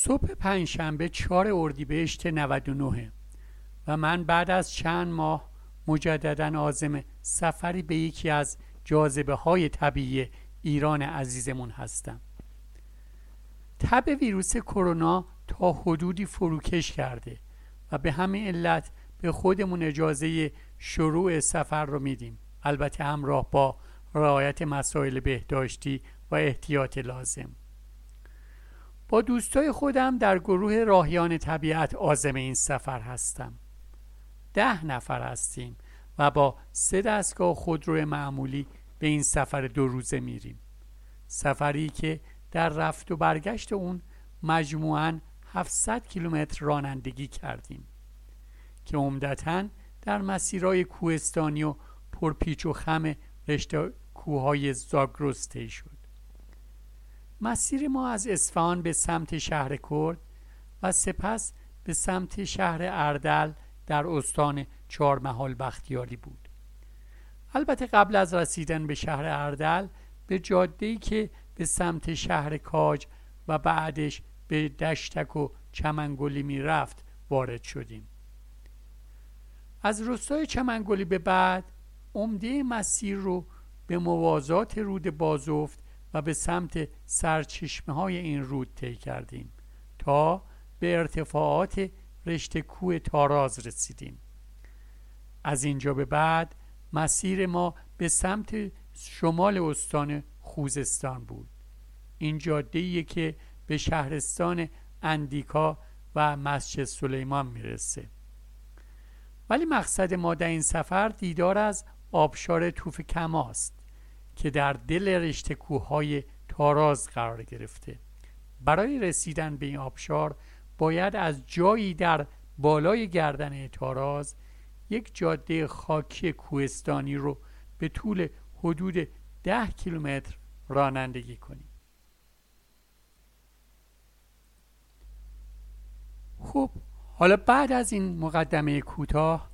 صبح پنجشنبه چهار اردیبهشت 99 و من بعد از چند ماه مجددا آزم سفری به یکی از جاذبه های طبیعی ایران عزیزمون هستم. تب ویروس کرونا تا حدودی فروکش کرده و به همین علت به خودمون اجازه شروع سفر رو میدیم. البته همراه با رعایت مسائل بهداشتی و احتیاط لازم. با دوستای خودم در گروه راهیان طبیعت آزم این سفر هستم. ده نفر هستیم و با سه دستگاه خودرو معمولی به این سفر دو روزه میریم. سفری که در رفت و برگشت اون مجموعاً 700 کیلومتر رانندگی کردیم که عمدتا در مسیرهای کوهستانی و پرپیچ و خم رشته کوههای زاگرس طی شد. مسیر ما از اصفهان به سمت شهر کرد و سپس به سمت شهر اردل در استان چهارمحال بختیاری بود. البته قبل از رسیدن به شهر اردل به جاده‌ای که به سمت شهر کاج و بعدش به دشتک و چمنگلی می رفت وارد شدیم. از روستای چمنگلی به بعد عمده مسیر رو به موازات رود بازفت و به سمت سرچشمه های این رود طی کردیم تا به ارتفاعات رشته کوه تاراز رسیدیم. از اینجا به بعد مسیر ما به سمت شمال استان خوزستان بود. این جاده که به شهرستان اندیکا و مسجد سلیمان می‌رسه. ولی مقصد ما در این سفر دیدار از آبشار توف کماست. که در دل رشته کوههای تاراز قرار گرفته. برای رسیدن به این آبشار باید از جایی در بالای گردن تاراز یک جاده خاکی کوهستانی رو به طول حدود ده کیلومتر رانندگی کنیم. خب حالا بعد از این مقدمه کوتاه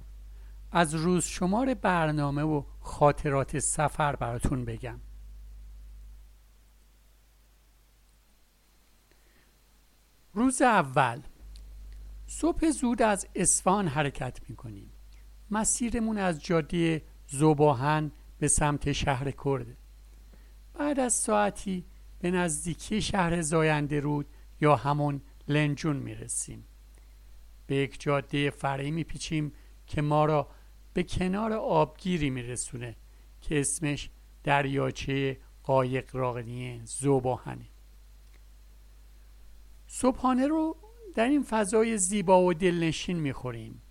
از روز شمار برنامه و خاطرات سفر براتون بگم. روز اول صبح زود از اسفان حرکت می‌کنیم. مسیرمون از جاده زوباهن به سمت شهر کرده بعد از ساعتی به نزدیکی شهر زاینده رود یا همون لنجون می‌رسیم. به یک جاده فرعی میپیچیم که ما را به کنار آبگیری میرسونه که اسمش دریاچه قایق راغنی زوباهنه. صبحانه رو در این فضای زیبا و دلنشین می‌خوریم.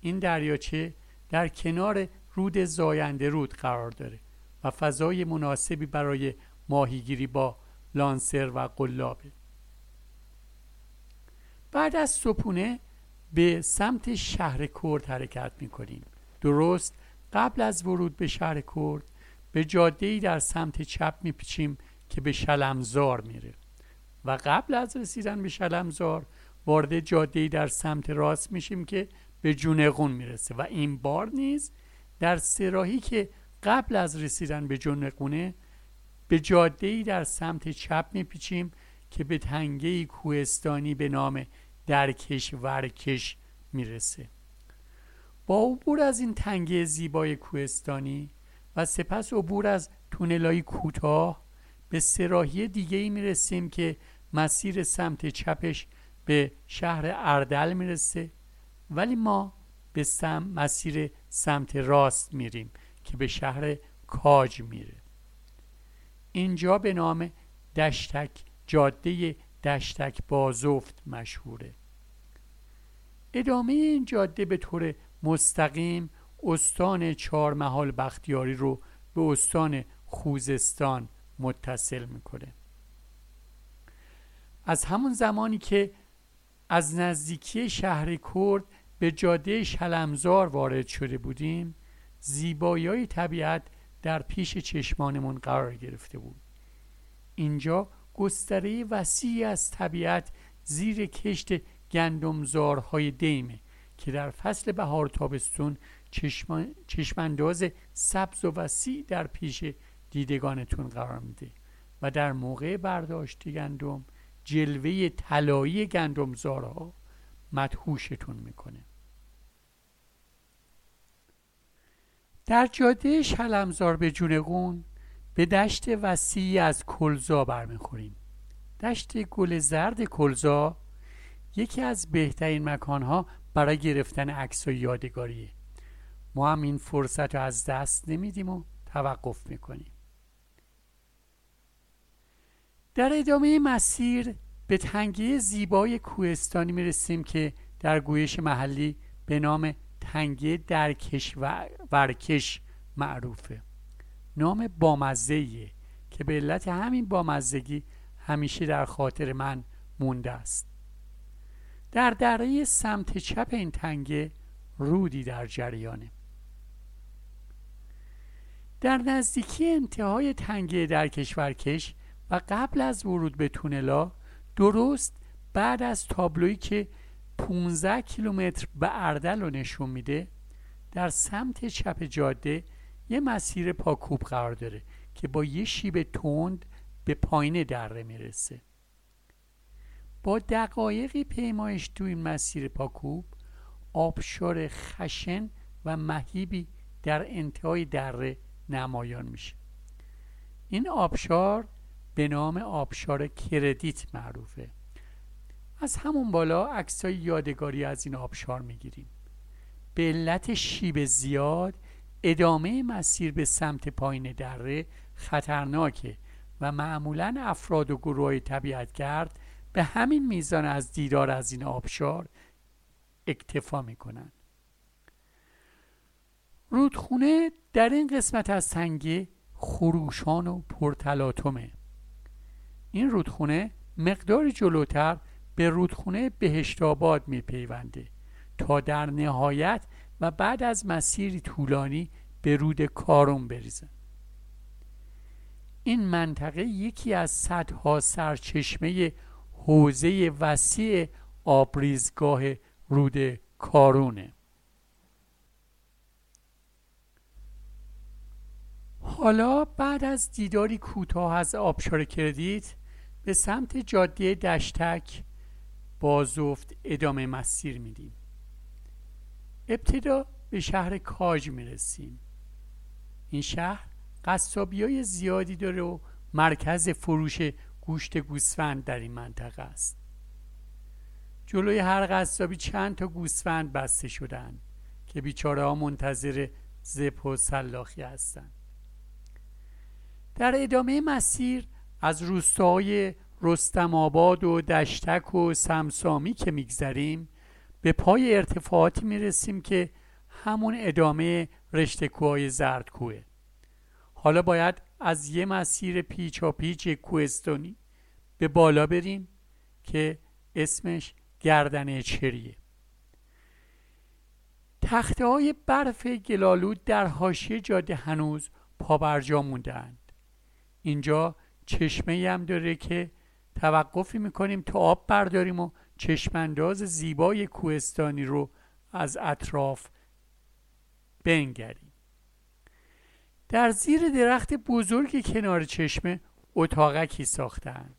این دریاچه در کنار رود زاینده رود قرار داره و فضای مناسبی برای ماهیگیری با لانسر و قلابه. بعد از صبحونه به سمت شهر کرد حرکت می‌کنیم. درست قبل از ورود به شهر کرد به جاده در سمت چپ میپیچیم که به شلمزار میره. و قبل از رسیدن به شلمزار وارد جاده در سمت راست میشیم که به جونقون می‌رسه. و این بار نیز در سراحی که قبل از رسیدن به جونقونه به جاده در سمت چپ میپیچیم که به تنگه کوهستانی به نام درکش ورکش می‌رسه. با عبور از این تنگه زیبای کوهستانی و سپس عبور از تونلای کوتاه به سراحی دیگه ای می‌رسیم که مسیر سمت چپش به شهر اردل می‌رسه. ولی ما به سم مسیر سمت راست میریم که به شهر کاج میره. اینجا به نام دشتک جاده دشتک بازفت مشهوره. ادامه این جاده به طور مستقیم استان چهارمحال بختیاری رو به استان خوزستان متصل می‌کنه. از همون زمانی که از نزدیکی شهر کرد به جاده شلمزار وارد شده بودیم زیبایی طبیعت در پیش چشمانمون قرار گرفته بود. اینجا گستره وسیعی از طبیعت زیر کشت گندمزارهای دیمه. که در فصل بهار تابستون چشمان، چشمانداز سبز و وسیع در پیش دیدگانتون قرار میده و در موقع برداشت گندم جلوه طلایی گندمزارها مدهوشتون می‌کنه. در جاده شلمزار به جونقون به دشت وسیعی از کلزا برمیخوریم. دشت گل زرد کلزا یکی از بهترین مکانها برای گرفتن عکس و یادگاریه ما هم این فرصت رو از دست نمیدیم و توقف می‌کنیم. در ادامه مسیر به تنگه زیبای کوهستانی می‌رسیم که در گویش محلی به نام تنگه درکش و ورکش معروفه. نام بامزهیه که به علت همین بامزگی همیشه در خاطر من مونده است. در دره سمت چپ این تنگه رودی در جریانه. در نزدیکی انتهای تنگه در کشورکش و قبل از ورود به تونلا درست بعد از تابلویی که 15 کیلومتر به اردل رو نشون میده در سمت چپ جاده یه مسیر پاکوب قرار داره که با یه شیب تند به پایین دره می‌رسه. با دقایقی پیمایش تو این مسیر پاکوب آبشار خشن و مهیبی در انتهای دره نمایان میشه. این آبشار به نام آبشار کردیت معروفه. از همون بالا عکسای یادگاری از این آبشار می‌گیریم. به علت شیب زیاد ادامه مسیر به سمت پایین دره خطرناکه و معمولا افراد و گروه طبیعتگرد به همین میزان از دیدار از این آبشار اکتفا می‌کنن رودخونه در این قسمت از تنگه خروشان و پرتلاتومه این رودخونه مقدار جلوتر به رودخونه بهشت آباد میپیونده تا در نهایت و بعد از مسیری طولانی به رود کارون بریزن این منطقه یکی از صدها سرچشمه حوزه وسیع آبریزگاه رود کارونه. حالا بعد از دیداری کوتاه از آبشار کردیت به سمت جاده دشتک بازفت ادامه مسیر میدیم. ابتدا به شهر کاج می‌رسیم. این شهر قصابی های زیادی داره و مرکز فروش گوشت گوسفند در این منطقه است. جلوی هر قصابی چند تا گوسفند بسته شدن که بیچاره ها منتظر زپ و سلاخی هستند. در ادامه مسیر از روستاهای رستم آباد و دشتک و سمسامی که میگذریم به پای ارتفاعاتی می‌رسیم که همون ادامه رشته کوهای زردکوه. حالا باید از یه مسیر پیچا پیچ کوهستانی به بالا بریم که اسمش گردنه چریه. تخته های برف گلالود در حاشیه جاده هنوز پابرجا موندهاند. اینجا چشمه هم داره که توقفی می‌کنیم تا آب برداریم و چشمانداز زیبای کوهستانی رو از اطراف بنگریم. در زیر درخت بزرگ کنار چشمه اتاقکی ساختند.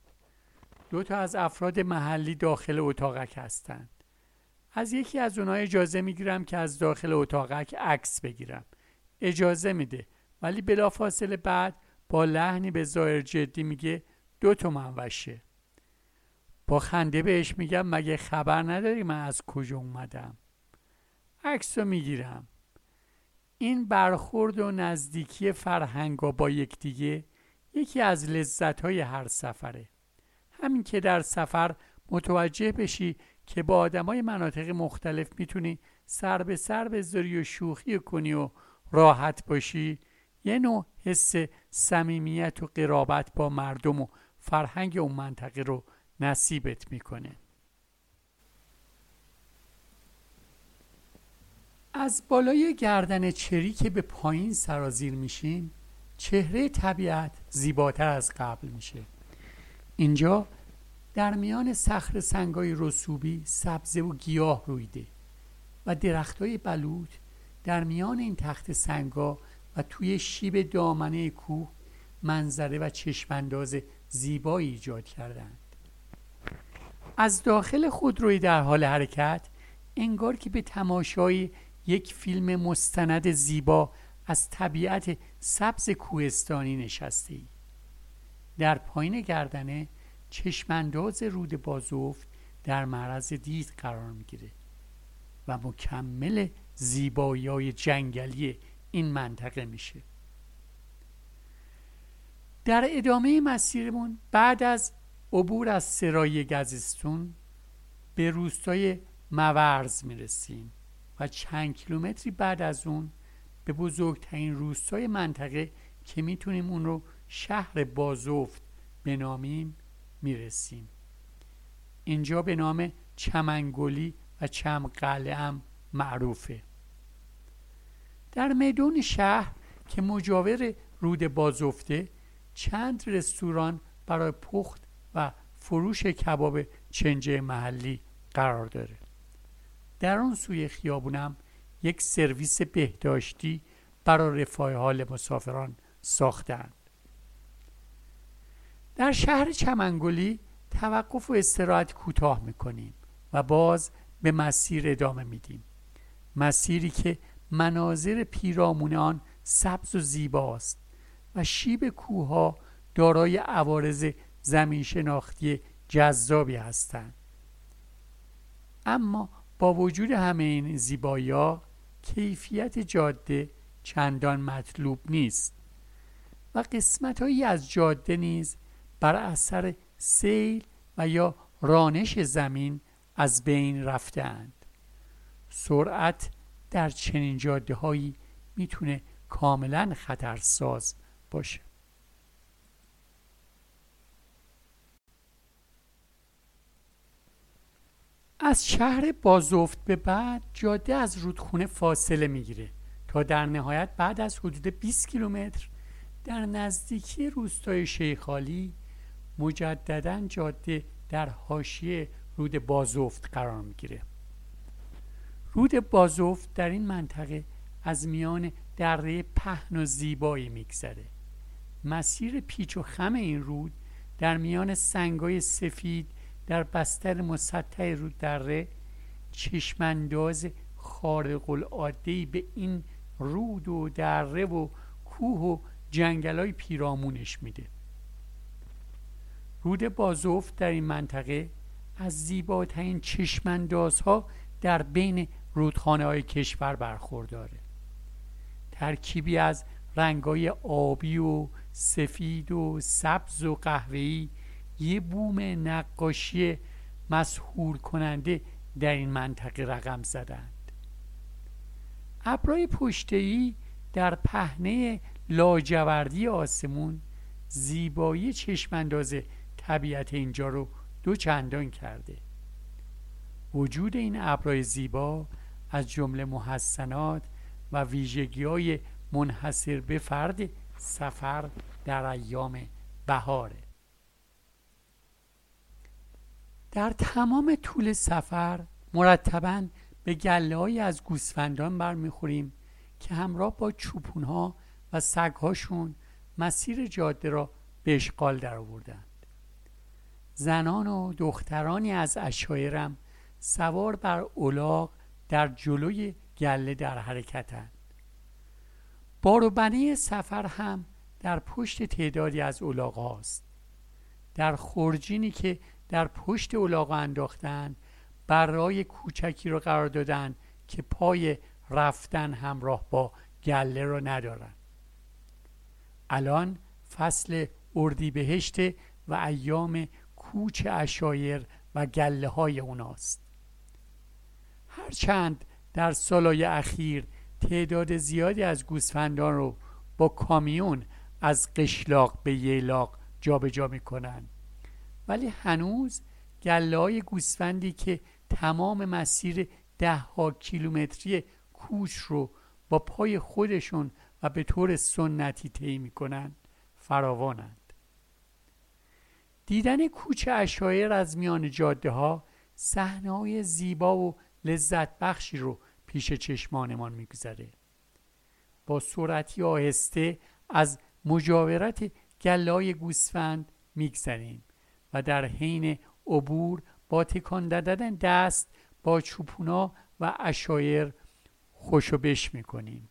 دو تا از افراد محلی داخل اتاقک هستند. از یکی از اونها اجازه می‌گیرم که از داخل اتاقک عکس بگیرم. اجازه میده ولی بلافاصله بعد با لحنی به ظاهر جدی میگه دو تومن وشه. با خنده بهش میگم مگه خبر نداری من از کجا اومدم؟ عکس رو می‌گیرم. این برخورد و نزدیکی فرهنگا با یکدیگه یکی از لذت های هر سفره. همین که در سفر متوجه بشی که با های مناطق مختلف می‌تونی سر به سر بذاری و شوخی کنی و راحت باشی یه نوع حس صمیمیت و قرابت با مردم و فرهنگ اون منطقه رو نصیبت می‌کنه. از بالای گردن چری که به پایین سرازیر میشیم چهره طبیعت زیباتر از قبل میشه. اینجا در میان صخر سنگای رسوبی سبزه و گیاه رویده و درختای بلوط در میان این تخت سنگا و توی شیب دامنه کوه منظره و چشمانداز زیبایی ایجاد کردند. از داخل خودروی در حال حرکت انگار که به تماشای یک فیلم مستند زیبا از طبیعت سبز کوهستانی نشسته ای. در پایین گردنه چشمانداز رود بازوفت در معرض دید قرار می‌گیره و مکمل زیبایی جنگلی این منطقه میشه در ادامه مسیرمون بعد از عبور از سرای گزستون به روستای مورز می‌رسیم چند کیلومتری بعد از اون به بزرگترین روستای منطقه که می‌تونیم اون رو شهر بازوفت بنامیم می‌رسیم. اینجا به نام چمنگلی و چمقله هم معروفه. در میدون شهر که مجاور رود بازفته چند رستوران برای پخت و فروش کباب چنجه محلی قرار داره. در اون سوی خیابونم یک سرویس بهداشتی برای رفاه حال مسافران ساختند. در شهر چمنگلی توقف و استراحت کوتاه می‌کنیم و باز به مسیر ادامه میدیم. مسیری که مناظر پیرامون آن سبز و زیباست و شیب کوها دارای عوارض زمین شناختی جذابی هستند. اما با وجود همه این زیبایی کیفیت جاده چندان مطلوب نیست و قسمت هایی از جاده نیز بر اثر سیل و یا رانش زمین از بین رفتند سرعت در چنین جاده هایی می‌تونه کاملا خطرساز باشه. از شهر بازفت به بعد جاده از رودخونه فاصله می‌گیره تا در نهایت بعد از حدود 20 کیلومتر در نزدیکی روستای شیخالی مجددا جاده در حاشیه رود بازفت قرار می‌گیره. رود بازفت در این منطقه از میان دره پهن و زیبایی میگذره. مسیر پیچ و خم این رود در میان سنگای سفید در بستر مسطح رود دره چشمانداز خارق العاده به این رود و دره و کوه و جنگلای پیرامونش میده. رود بازوف در این منطقه از زیباترین چشماندازها در بین رودخانه های کشور برخورداره. ترکیبی از رنگای آبی و سفید و سبز و قهوه‌ای یه بوم نقاشی مسهور کننده در این منطقه رقم زدند. ابرای پشتهی در پهنه لاجوردی آسمون زیبایی چشمانداز طبیعت اینجا رو دو چندان کرده. وجود این ابرای زیبا از جمله محسنات و ویژگی های منحصر به فرد سفر در ایام بهاره. در تمام طول سفر مرتبا به گله از گوسفندان برمیخوریم که همراه با چوپون ها و سگهاشون مسیر جاده را به اشغال در آوردند زنان و دخترانی از اشایرم سوار بر اولاغ در جلوی گله در حرکتند. باروبنه سفر هم در پشت تعدادی از اولاغ هاست در خورجینی که در پشت اولاغ انداختند برای کوچکی رو قرار دادن که پای رفتن همراه با گله رو ندارن. الان فصل اردیبهشت و ایام کوچ اشایر و گله های اوناست. هرچند در سالهای اخیر تعداد زیادی از گوسفندان رو با کامیون از قشلاق به ییلاق جابجا می‌کنن ولی هنوز گله گوسفندی که تمام مسیر ده ها کیلومتری کوچ رو با پای خودشون و به طور سنتی طی می‌کنن فراوانند. دیدن کوچه اشایر از میان جاده ها صحنه های زیبا و لذت بخشی رو پیش چشمانمان میگذره. با سرعتی آهسته از مجاورت گلای گوسفند میگذریم. و در حین عبور با تکان دادن دست با چوپونا و اشایر خوشو بش می‌کنیم.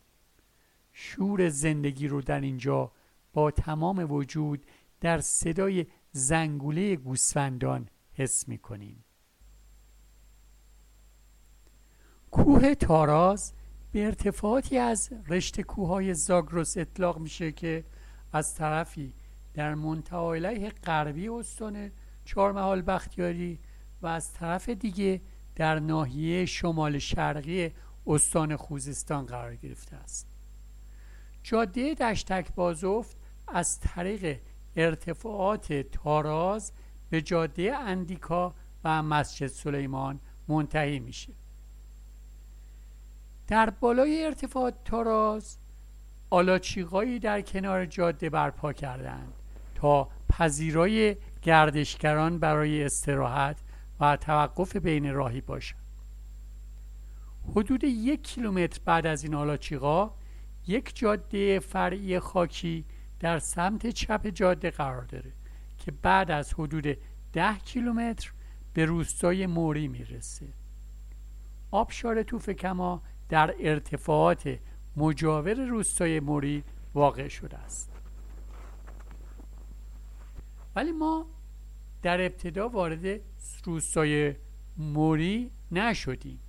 شور زندگی رو در اینجا با تمام وجود در صدای زنگوله گوسفندان حس می‌کنیم. کوه تاراز به ارتفاعاتی از رشته کوههای زاگرس اطلاق میشه که از طرفی در منتهای غربی استان چهارمحال بختیاری و از طرف دیگه در ناحیه شمال شرقی استان خوزستان قرار گرفته است. جاده دشتک بازفت از طریق ارتفاعات تاراز به جاده اندیکا و مسجد سلیمان منتهی میشه. در بالای ارتفاع تاراز آلاچیقایی در کنار جاده برپا کردند پذیرای گردشگران برای استراحت و توقف بین راهی باشد. حدود یک کیلومتر بعد از این آلاچیقا یک جاده فرعی خاکی در سمت چپ جاده قرار داره که بعد از حدود ده کیلومتر به روستای موری می‌رسه. آبشار توفکما در ارتفاعات مجاور روستای موری واقع شده است. ولی ما در ابتدا وارد روستای موری نشدیم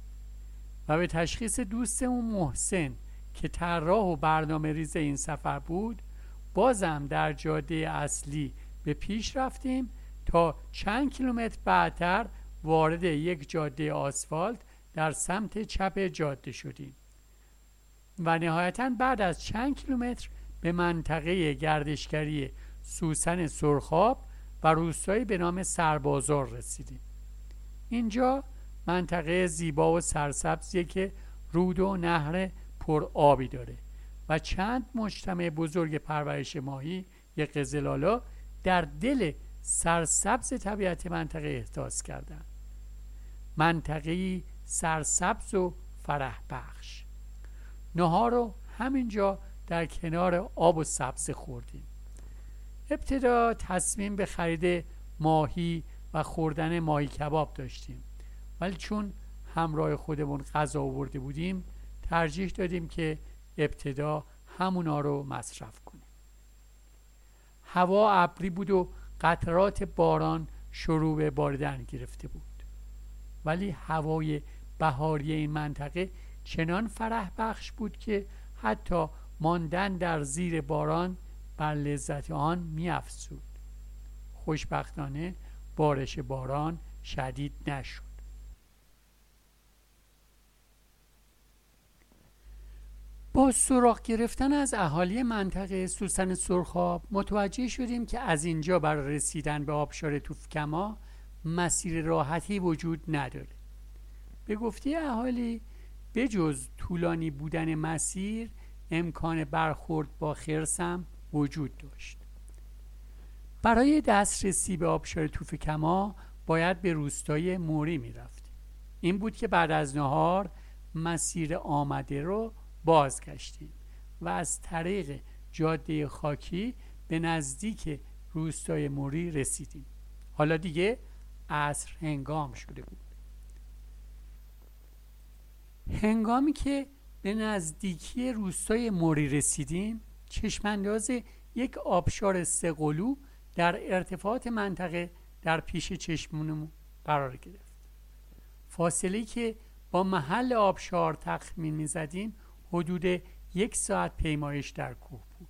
و به تشخیص دوستمون محسن که طراح و برنامه ریز این سفر بود بازم در جاده اصلی به پیش رفتیم تا چند کیلومتر بعدتر وارد یک جاده آسفالت در سمت چپ جاده شدیم و نهایتا بعد از چند کیلومتر به منطقه گردشگری سوسن سرخاب و روستایی به نام سربازار رسیدیم. اینجا منطقه زیبا و سرسبزیه که رود و نهر پر آبی داره و چند مجتمع بزرگ پرورش ماهی یک قزلالا در دل سرسبز طبیعت منطقه احداث کردند. منطقه سرسبز و فرح بخش. نهار همینجا در کنار آب و سبز خوردیم. ابتدا تصمیم به خرید ماهی و خوردن ماهی کباب داشتیم. ولی چون همراه خودمون غذا آورده بودیم ترجیح دادیم که ابتدا همونا رو مصرف کنیم. هوا ابری بود و قطرات باران شروع به باردن گرفته بود. ولی هوای بهاری این منطقه چنان فرح بخش بود که حتی ماندن در زیر باران بر لذت آن میافزود. خوشبختانه بارش باران شدید نشد. با سراغ گرفتن از اهالی منطقه سوسن سرخاب متوجه شدیم که از اینجا برای رسیدن به آبشار توفکما مسیر راحتی وجود نداره. به گفته اهالی بجز طولانی بودن مسیر امکان برخورد با خرسم وجود داشت. برای دسترسی به آبشار توفکما باید به روستای موری می رفتیم. این بود که بعد از نهار مسیر آمده رو بازگشتیم و از طریق جاده خاکی به نزدیک روستای موری رسیدیم. حالا دیگه عصر هنگام شده بود. هنگامی که به نزدیکی روستای موری رسیدیم چشمانداز یک آبشار سقلو در ارتفاعات منطقه در پیش چشمونمون قرار گرفت. فاصله که با محل آبشار تخمین می زدیم حدود یک ساعت پیمایش در کوه بود.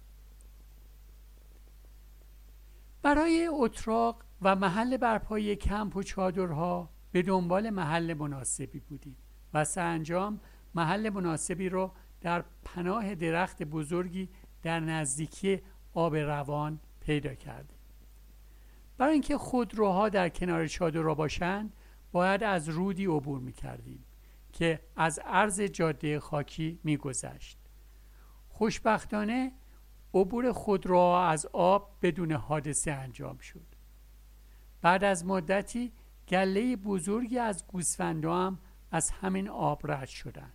برای اتراق و محل برپایی کمپ و چادرها به دنبال محل مناسبی بودیم و سرانجام محل مناسبی را در پناه درخت بزرگی در نزدیکی آب روان پیدا کردیم. برای اینکه خودروها در کنار چادر باشند باید از رودی عبور می کردیم که از عرض جاده خاکی میگذشت. خوشبختانه عبور خود را از آب بدون حادثه انجام شد. بعد از مدتی گله بزرگی از گوسفندا هم از همین آب رد شدند.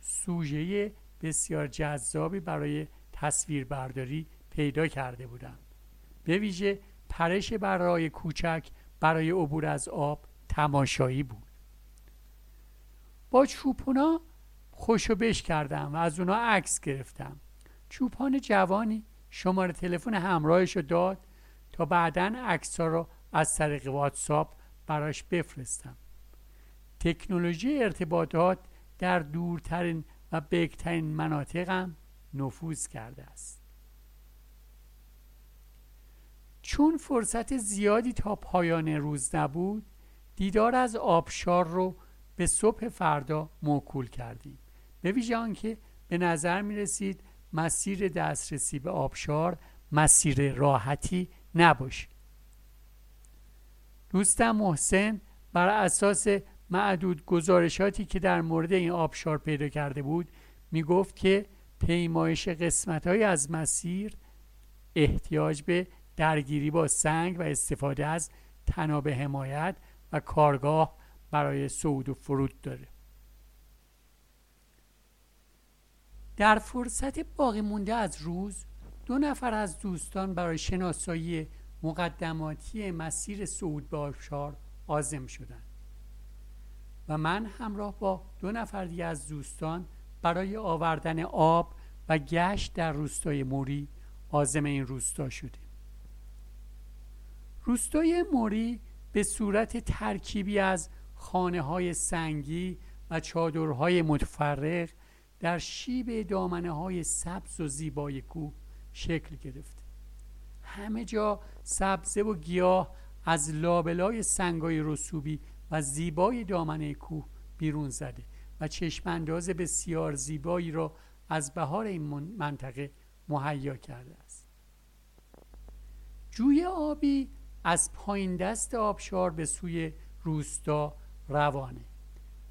سوژه بسیار جذابی برای تصویربرداری پیدا کرده بودند. به ویژه پرش برای کوچک برای عبور از آب تماشایی بود. با چوپونا خوشو بش کردم و از اونا عکس گرفتم. چوپان جوانی شماره تلفن همراهش رو داد تا بعدا عکس ها رو از طریق واتساپ براش بفرستم. تکنولوژی ارتباطات در دورترین و بکترین مناطقم نفوذ کرده است. چون فرصت زیادی تا پایان روز نبود دیدار از آبشار رو به صبح فردا موکول کردیم. به ویژه آنکه به نظر می رسید مسیر دسترسی به آبشار مسیر راحتی نباشید دوستم محسن بر اساس معدود گزارشاتی که در مورد این آبشار پیدا کرده بود می گفت که پیمایش قسمت های از مسیر احتیاج به درگیری با سنگ و استفاده از تناب حمایت و کارگاه برای صعود و فرود داره. در فرصت باقی مونده از روز دو نفر از دوستان برای شناسایی مقدماتی مسیر صعود به آبشار آزم شدند و من همراه با دو نفر دیگه از دوستان برای آوردن آب و گشت در روستای موری آزم این روستا شدیم. روستای موری به صورت ترکیبی از خانه های سنگی و چادرهای متفرق در شیب دامنه های سبز و زیبای کوه شکل گرفته همه جا سبزه و گیاه از لابلای سنگای رسوبی و زیبای دامنه کوه بیرون زده. و چشمانداز بسیار زیبایی را از بهار این منطقه مهیا کرده است. جوی آبی از پایین دست آبشار به سوی روستا روانه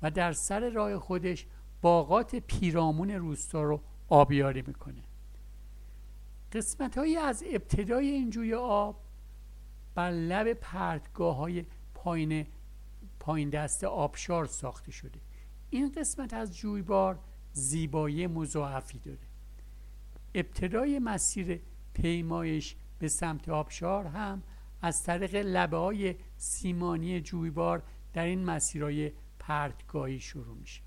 و در سر راه خودش باغات پیرامون روستا رو آبیاری می‌کنه. قسمت های از ابتدای این جوی آب بر لب پرتگاه های پایین پایین دست آبشار ساخته شده. این قسمت از جویبار زیبایی مضاعفی داره. ابتدای مسیر پیمایش به سمت آبشار هم از طریق لبه های سیمانی جویبار در این مسیرهای پرتگاهی شروع میشه.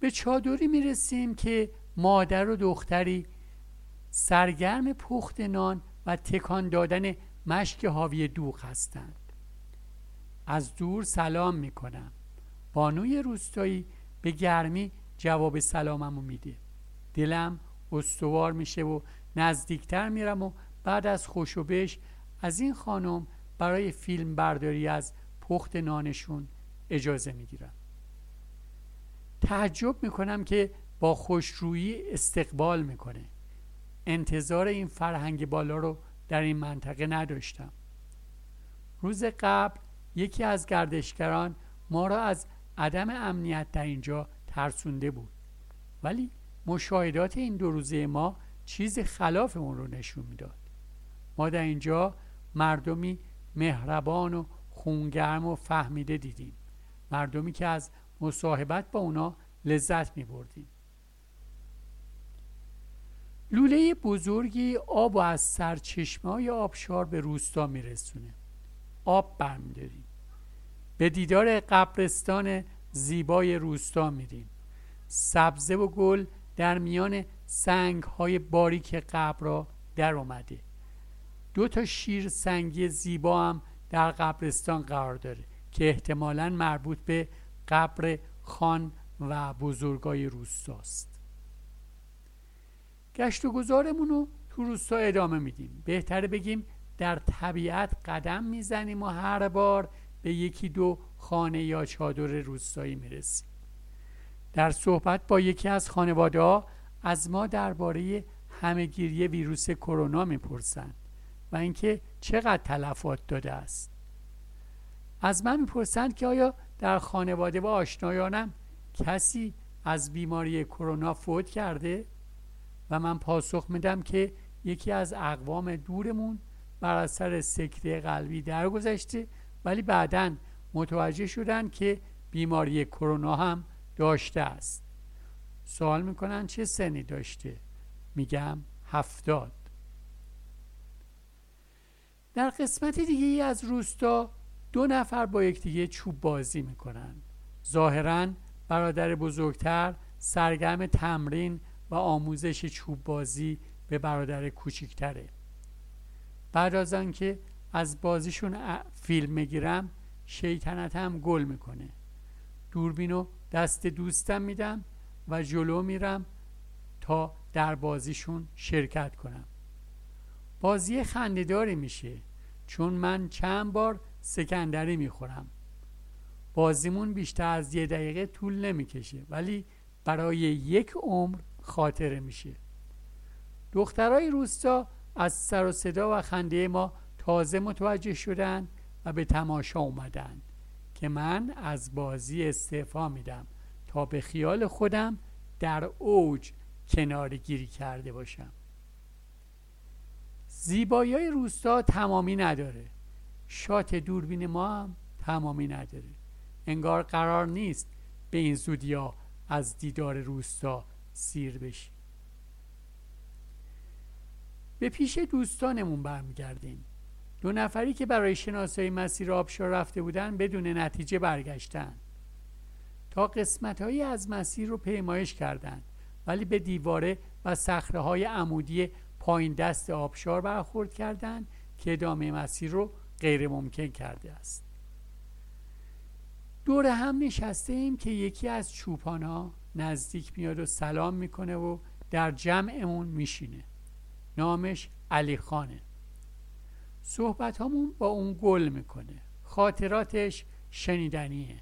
به چادری می‌رسیم که مادر و دختری سرگرم پخت نان و تکان دادن مشک حاوی دوغ هستند. از دور سلام می‌کنم. بانوی روستایی به گرمی جواب سلاممو میده. دلم استوار میشه و نزدیکتر میرم و بعد از خوشوبش از این خانم برای فیلم برداری از پخت نانشون اجازه می‌گیرم. تعجب می‌کنم که با خوشرویی استقبال می‌کنه. انتظار این فرهنگ بالا رو در این منطقه نداشتم. روز قبل یکی از گردشگران ما را از عدم امنیت در اینجا ترسونده بود. ولی مشاهدات این دو روزه ما چیز خلاف اون رو نشون می‌داد. ما در اینجا مردمی مهربان و خونگرم و فهمیده دیدیم. مردمی که از مصاحبت با اونا لذت می بردیم لوله بزرگی آب و از سرچشمه های آبشار به روستا میرسونه. آب برمیداریم به دیدار قبرستان زیبای روستا میریم. سبزه و گل در میان سنگ های باریک قبر را در اومده. دو تا شیر سنگی زیبا هم در قبرستان قرار داره که احتمالا مربوط به قبر خان و بزرگای روستاست. گشت و گذارمون رو تو روستا ادامه میدیم. بهتره بگیم در طبیعت قدم می‌زنیم و هر بار به یکی دو خانه یا چادر روستایی می‌رسیم. در صحبت با یکی از خانواده ها از ما درباره همهگیری ویروس کرونا می‌پرسند و اینکه چقدر تلفات داده است. از من می‌پرسند که آیا در خانواده و آشنایانم کسی از بیماری کرونا فوت کرده؟ و من پاسخ میدم که یکی از اقوام دورمون بر اثر سکته قلبی درگذشته ولی بعدا متوجه شدن که بیماری کرونا هم داشته است. سوال می‌کنن چه سنی داشته؟ میگم هفتاد. در قسمت دیگه ای از روستا دو نفر با یکدیگه چوب بازی می‌کنن. ظاهرا برادر بزرگتر سرگرم تمرین و آموزش چوب بازی به برادر کوچیکتره بعد از آنکه از بازیشون فیلم می‌گیرم شیطنتم گل می‌کنه. دوربینو دست دوستم میدم و جلو میرم تا در بازیشون شرکت کنم. بازی خندهداری میشه چون من چند بار سکندری می‌خورم. بازیمون بیشتر از یه دقیقه طول نمی‌کشه ولی برای یک عمر خاطره میشه. دخترای روستا از سر و صدا و خنده ما تازه متوجه شدن و به تماشا اومدن که من از بازی استعفا میدم تا به خیال خودم در اوج کناری گیری کرده باشم. زیبایی های روستا تمامی نداره. شات دوربین ما هم تمامی نداره. انگار قرار نیست به این زودیا از دیدار روستا سیر بشیم به پیش دوستانمون برمیگردیم. دو نفری که برای شناسایی مسیر آبشار رفته بودن بدون نتیجه برگشتن. تا قسمت هایی از مسیر رو پیمایش کردند ولی به دیواره و صخره های عمودی پایین دست آبشار برخورد کردند که ادامه مسیر رو غیر ممکن کرده است. دور هم نشسته ایم که یکی از چوپانا نزدیک میاد و سلام می‌کنه و در جمعمون میشینه. نامش علی خانه. صحبت همون با اون گل می‌کنه. خاطراتش شنیدنیه.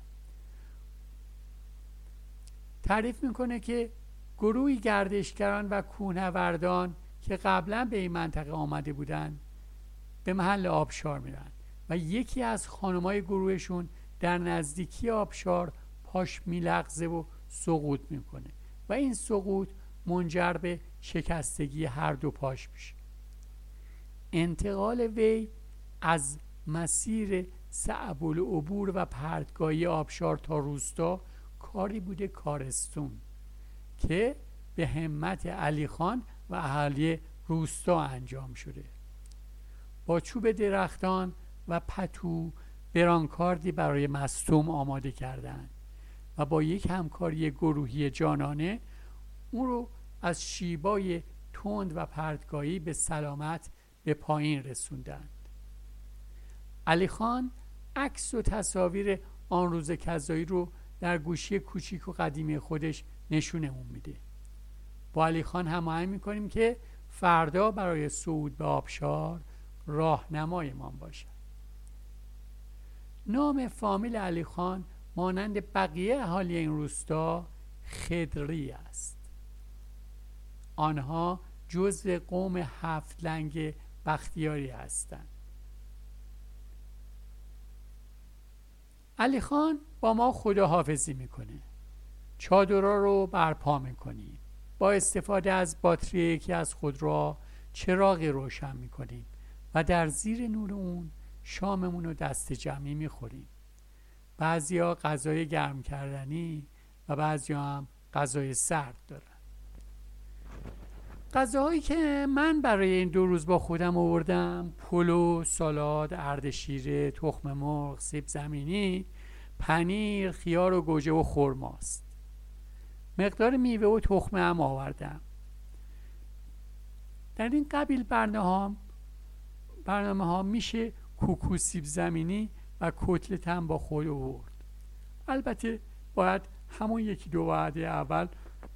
تعریف می‌کنه که گروهی گردشگران و کوهنوردان که قبلا به این منطقه آمده بودن به محل آبشار میرن و یکی از خانمای گروهشون در نزدیکی آبشار پاش میلغزه و سقوط می‌کنه. و این سقوط منجر به شکستگی هر دو پاش میشه. انتقال وی از مسیر صعب العبور و پرتگاهی آبشار تا روستا کاری بوده کارستون که به همت علی خان و اهالی روستا انجام شده. با چوب درختان و پتو برانکاردی برای مستوم آماده کردند و با یک همکاری گروهی جانانه او رو از شیبای تند و پرتگاهی به سلامت به پایین رسوندند. علی خان عکس و تصاویر آن روز کذایی رو در گوشی کوچیک و قدیمی خودش نشونمون میده. با علی خان هماهنگ می‌کنیم که فردا برای صعود به آبشار راهنمایمان باشد. نام فامیل علی خان مانند بقیه اهالی این روستا خدری است. آنها جزء قوم هفت لنگ بختیاری هستند. علی خان با ما خداحافظی می‌کنه. چادرها رو برپا می‌کنیم. با استفاده از باتری یکی از خودرو چراغی روشن می‌کنیم و در زیر نور اون شاممون رو دست جمعی می‌خوریم. بعضیا غذای گرم کردنی و بعضیا هم غذای سرد دارن. غذاهایی که من برای این دو روز با خودم آوردم پلو، سالاد، اردشیره، تخم مرغ، سیب زمینی، پنیر، خیار و گوجه و خرماست. مقدار میوه و تخمه هم آوردم. در این قبیل برنامه برنامه ها میشه کوکو سیب زمینی و کتلت هم با خود آورد. البته باید همون یکی دو وعده اول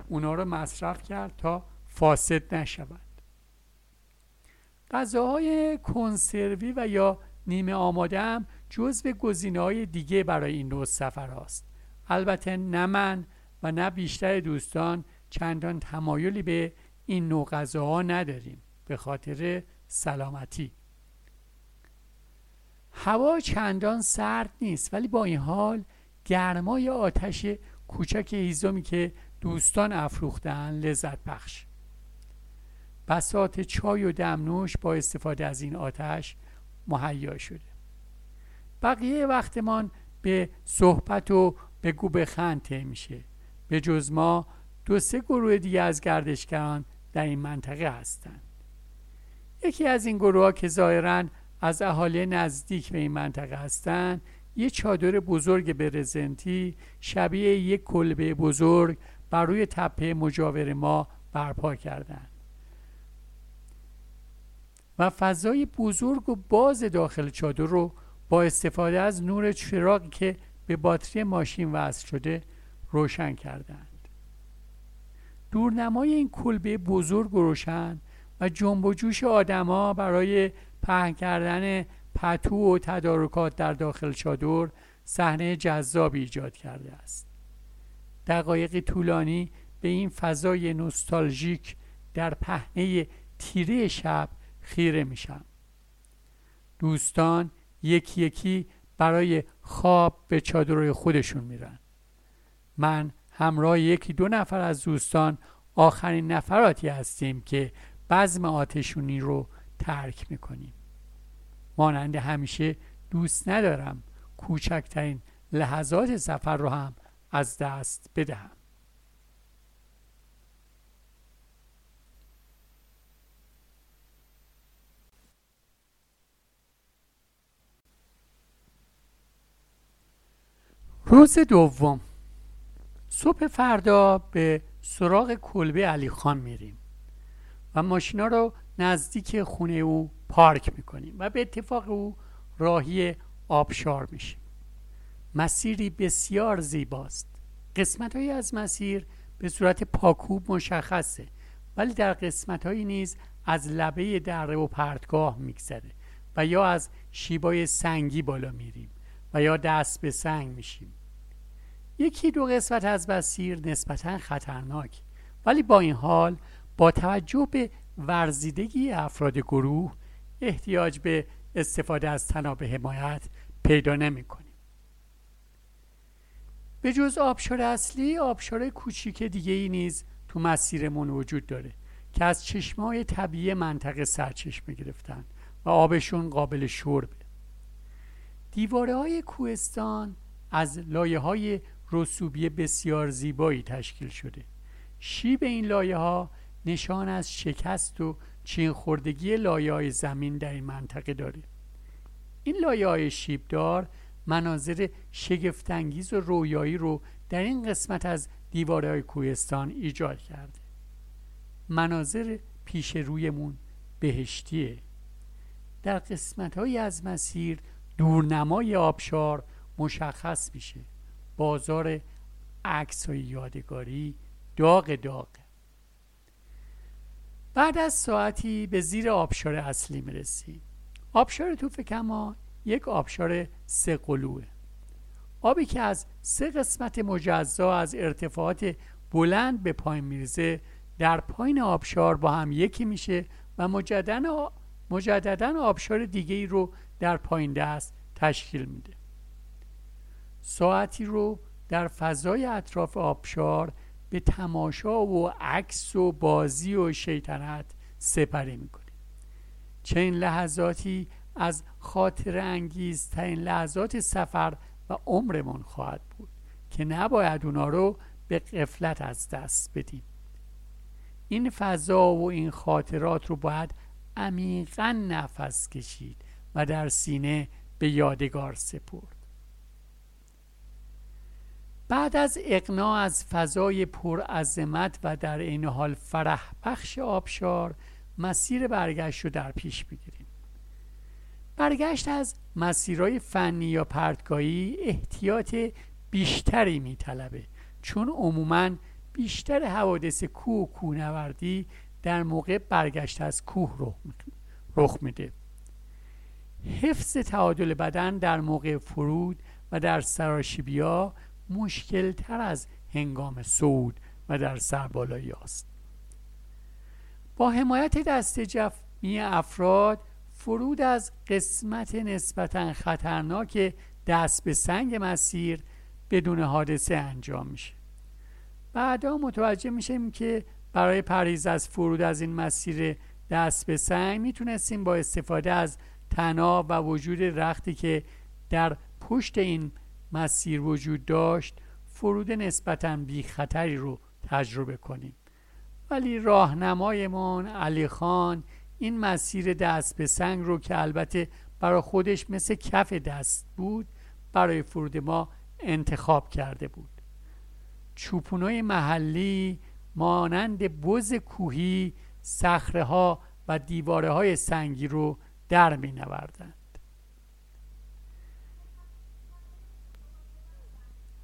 اونا رو مصرف کرد تا فاسد نشود. غذاهای کنسروی و یا نیمه آماده هم جزو گزینه های دیگه برای این نوع سفر است. البته نه من و نه بیشتر دوستان چندان تمایلی به این نوع غذاها نداریم به خاطر سلامتی. هوا چندان سرد نیست ولی با این حال گرمای آتش کوچک هیزمی که دوستان افروختن لذت بخش. بسات چای و دمنوش با استفاده از این آتش مهیا شده. بقیه وقتمان به صحبت و به گوب خند میشه. به جز ما دو سه گروه دیگه از گردشگران در این منطقه هستند. یکی از این گروه ها که ظاهرا از اهالی نزدیک به این منطقه هستند یه چادر بزرگ برزنتی شبیه یک کلبه بزرگ بر روی تپه مجاور ما برپا کردند. و فضای بزرگ و باز داخل چادر رو با استفاده از نور چراغی که به باتری ماشین وصل شده روشن کردند. دورنمای این کلبه بزرگ و روشن و جنب و جوش آدما برای پهن کردن پتو و تدارکات در داخل چادر صحنه جذابی ایجاد کرده است. دقایق طولانی به این فضای نوستالژیک در پهنه تیره شب خیره میشم دوستان یکی یکی برای خواب به چادرهای خودشون میرن. من همراه یکی دو نفر از دوستان آخرین نفراتی هستیم که بزم آتشونی رو ترک می‌کنیم. مانند همیشه دوست ندارم کوچکترین لحظات سفر رو هم از دست بدهم. روز دوم. صبح فردا به سراغ کلبه علی خان میریم و ماشینا رو نزدیک خونه او پارک می‌کنیم و به اتفاق او راهی آبشار میشیم. مسیری بسیار زیباست. قسمت های از مسیر به صورت پاکوب مشخصه ولی در قسمت هایی نیز از لبه دره و پرتگاه میگذره و یا از شیبای سنگی بالا میریم و یا دست به سنگ میشیم. یکی دو قسمت از مسیر نسبتا خطرناک ولی با این حال با توجه به ورزیدگی افراد گروه احتیاج به استفاده از تناب حمایت پیدا نمی کنیم. به جز آبشار اصلی آبشار کوچیک دیگه ای نیز تو مسیرمون وجود داره که از چشمای طبیعی منطقه سرچشمه گرفتن و آبشون قابل شربه دیواره های کوهستان از لایه های رسوبی بسیار زیبایی تشکیل شده. شیب این لایه ها نشان از شکست و چین خوردگی لایه های زمین در این منطقه داره. این لایه های شیبدار مناظر شگفتانگیز و رویایی رو در این قسمت از های کوهستان ایجاد کرده. مناظر پیش رویمون بهشتیه. در قسمت های از مسیر دورنمای آبشار مشخص میشه. بازار عکس های یادگاری داغ داغ. بعد از ساعتی به زیر آبشار اصلی می‌رسیم آبشار توف کما یک آبشار سه قلوه. آبی که از سه قسمت مجزا از ارتفاعات بلند به پایین میرزه در پایین آبشار با هم یکی میشه و مجددا آبشار دیگه ای رو در پایین دست تشکیل میده. ساعتی رو در فضای اطراف آبشار به تماشا و عکس و بازی و شیطنت سپری می‌کنیم. چه لحظاتی از خاطر انگیز ترین لحظات سفر و عمرمون خواهد بود که نباید اونا رو به قفلت از دست بدیم. این فضا و این خاطرات رو باید عمیقا نفس کشید و در سینه به یادگار سپرد. بعد از اقناع از فضای پرعظمت و در این حال فرح بخش آبشار مسیر برگشت رو در پیش بگیریم برگشت از مسیرهای فنی یا پرتگاهی احتیاط بیشتری میطلبه چون عموما بیشتر حوادث کوه و کوهنوردی در موقع برگشت از کوه رخ میده. حفظ تعادل بدن در موقع فرود و در سراشیبیا مشکل تر از هنگام صعود و در سربالایی است با حمایت دست جمعی افراد فرود از قسمت نسبتا خطرناک دست به سنگ مسیر بدون حادثه انجام میشه. بعدا متوجه میشیم که برای پریز از فرود از این مسیر دست به سنگ می‌تونستیم با استفاده از تناب و وجود رختی که در پشت این مسیر وجود داشت فرود نسبتا بی خطری رو تجربه کنیم ولی راهنمایمون علی خان این مسیر دست به سنگ رو که البته برای خودش مثل کف دست بود برای فرود ما انتخاب کرده بود چوپونای محلی مانند بز کوهی سخره ها و دیواره های سنگی رو در می نوردند.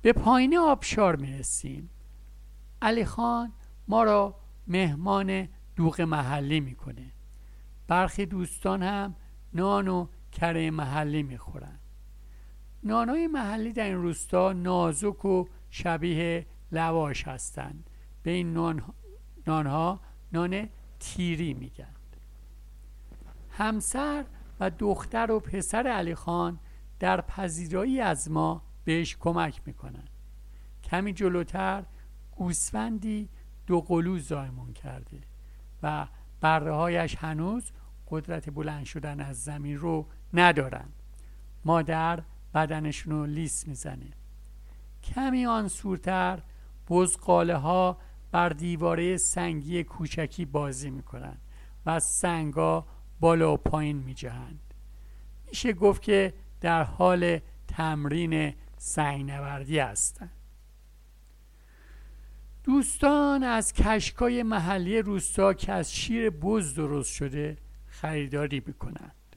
به پایین آبشار می رسیم علی خان ما را مهمان دوغ محلی می‌کنه. برخی دوستان هم نان و کره محلی می‌خورن. نانهای محلی در این روستا نازک و شبیه لواش هستند. به این نان نانها نان تیری میگند همسر و دختر و پسر علی خان در پذیرایی از ما بهش کمک می‌کنن. کمی جلوتر گوسفندی دو قلو زایمون کرده و بره هایش هنوز قدرت بلند شدن از زمین رو ندارن. مادر بدنشون رو لیس می‌زنه. کمی آن سورتر بزقاله ها بر دیواره سنگی کوچکی بازی می‌کنن و سنگا بالا و پایین میجهند. میشه گفت که در حال تمرین سنگ نوردی هستند دوستان از کشکای محلی روستا که از شیر بز درست شده خریداری می‌کنند.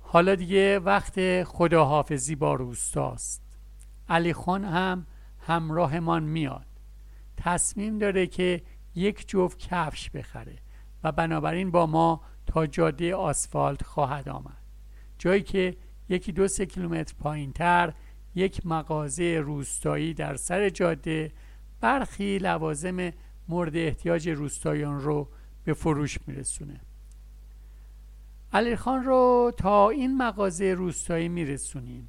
حالا دیگه وقت خداحافظی با روستاست. علی خان هم همراهمان میاد. تصمیم داره که یک جفت کفش بخره و بنابراین با ما تا جاده آسفالت خواهد آمد. جایی که یکی دو سه کیلومتر پایین تر یک مغازه روستایی در سر جاده. برخی لوازم مورد احتیاج روستایان رو به فروش میرسونه. علی خان رو تا این مغازه روستایی میرسونیم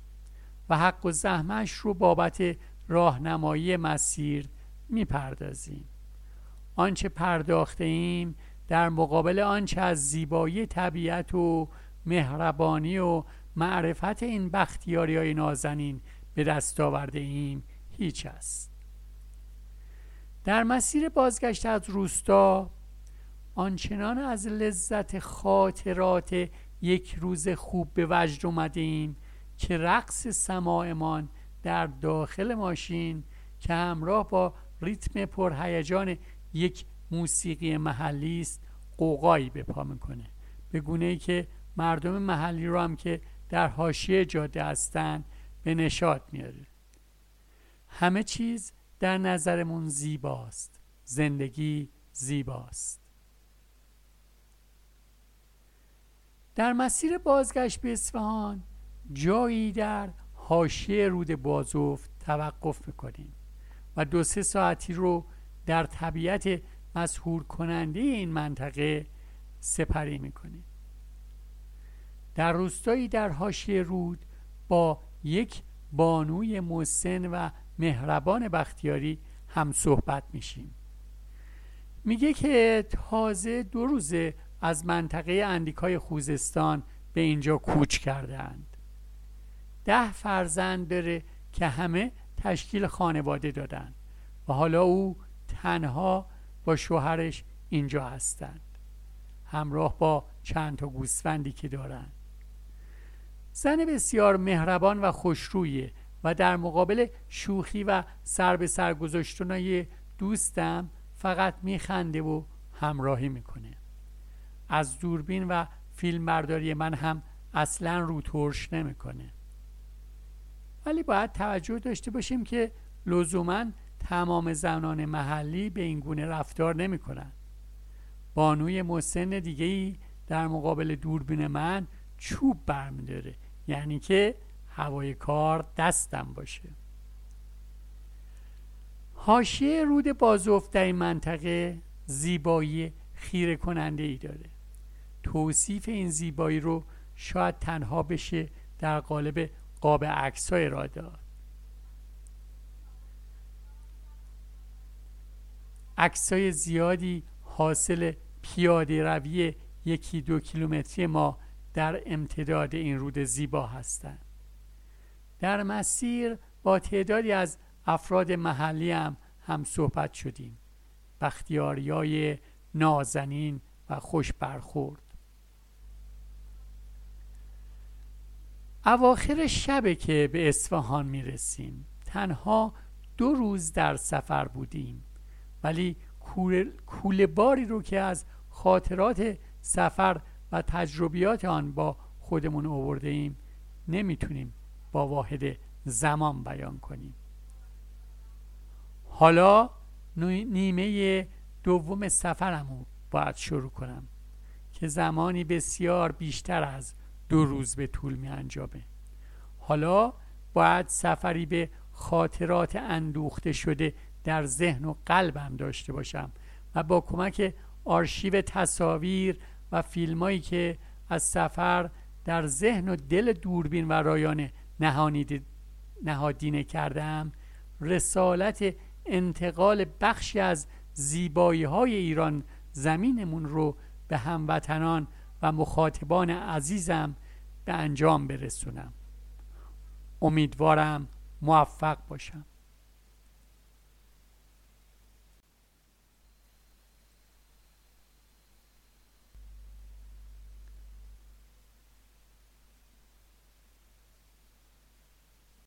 و حق و زحمش رو بابت راهنمایی مسیر می‌پردازیم. آنچه پرداخته ایم در مقابل آنچه از زیبایی طبیعت و مهربانی و معرفت این بختیاری های نازنین به دست آورده ایم هیچ است. در مسیر بازگشت از روستا آنچنان از لذت خاطرات یک روز خوب به وجد اومده ایم که رقص سماعمان در داخل ماشین که همراه با ریتم پرهیجان یک موسیقی محلی است قوقایی به پا می‌کنه. به گونه ای که مردم محلی رو هم که در حاشیه جاده هستند به نشاد میاره همه چیز در نظرمون زیباست. زندگی زیباست. در مسیر بازگشت به اصفهان جایی در حاشیه رود بازوف توقف می‌کنیم و دو سه ساعتی رو در طبیعت مسهور کننده این منطقه سپری می‌کنیم. در روستایی در حاشیه رود با یک بانوی مسن و مهربان بختیاری هم صحبت میشیم. میگه که تازه دو روزه از منطقه اندیکای خوزستان به اینجا کوچ کردند ده فرزند داره که همه تشکیل خانواده دادند و حالا او تنها با شوهرش اینجا هستند. همراه با چند تا گوسفندی که دارند. زن بسیار مهربان و خوشرویه و در مقابل شوخی و سر به سر گذاشتنای دوستم فقط میخنده و همراهی می‌کنه. از دوربین و فیلم برداری من هم اصلا رو ترش نمی‌کنه. ولی باید توجه داشته باشیم که لزوما تمام زنان محلی به این گونه رفتار نمی‌کنن. بانوی مسن دیگه ای در مقابل دوربین من چوب برمیداره. یعنی که هوای کار دستم باشه. حاشیه رود بازوف در این منطقه زیبایی خیره کننده ای داره. توصیف این زیبایی رو شاید تنها بشه در قالب قاب عکسای را داد. عکسای زیادی حاصل پیاده روی یکی دو کیلومتری ما در امتداد این رود زیبا هستند. در مسیر با تعدادی از افراد محلی هم هم صحبت شدیم. بختیاریای نازنین و خوش برخورد. اواخر شبه که به اصفهان می‌رسیم. تنها دو روز در سفر بودیم. ولی کوله باری رو که از خاطرات سفر و تجربیات آن با خودمون آورده ایم نمی‌تونیم با واحد زمان بیان کنیم. حالا نیمه دوم سفرمو باید شروع کنم که زمانی بسیار بیشتر از دو روز به طول می انجامه. حالا باید سفری به خاطرات اندوخته شده در ذهن و قلبم داشته باشم و با کمک آرشیو تصاویر و فیلمایی که از سفر در ذهن و دل دوربین و رایانه نهادینه کردم رسالت انتقال بخشی از زیبایی های ایران زمینمون رو به هموطنان و مخاطبان عزیزم به انجام برسونم. امیدوارم موفق باشم.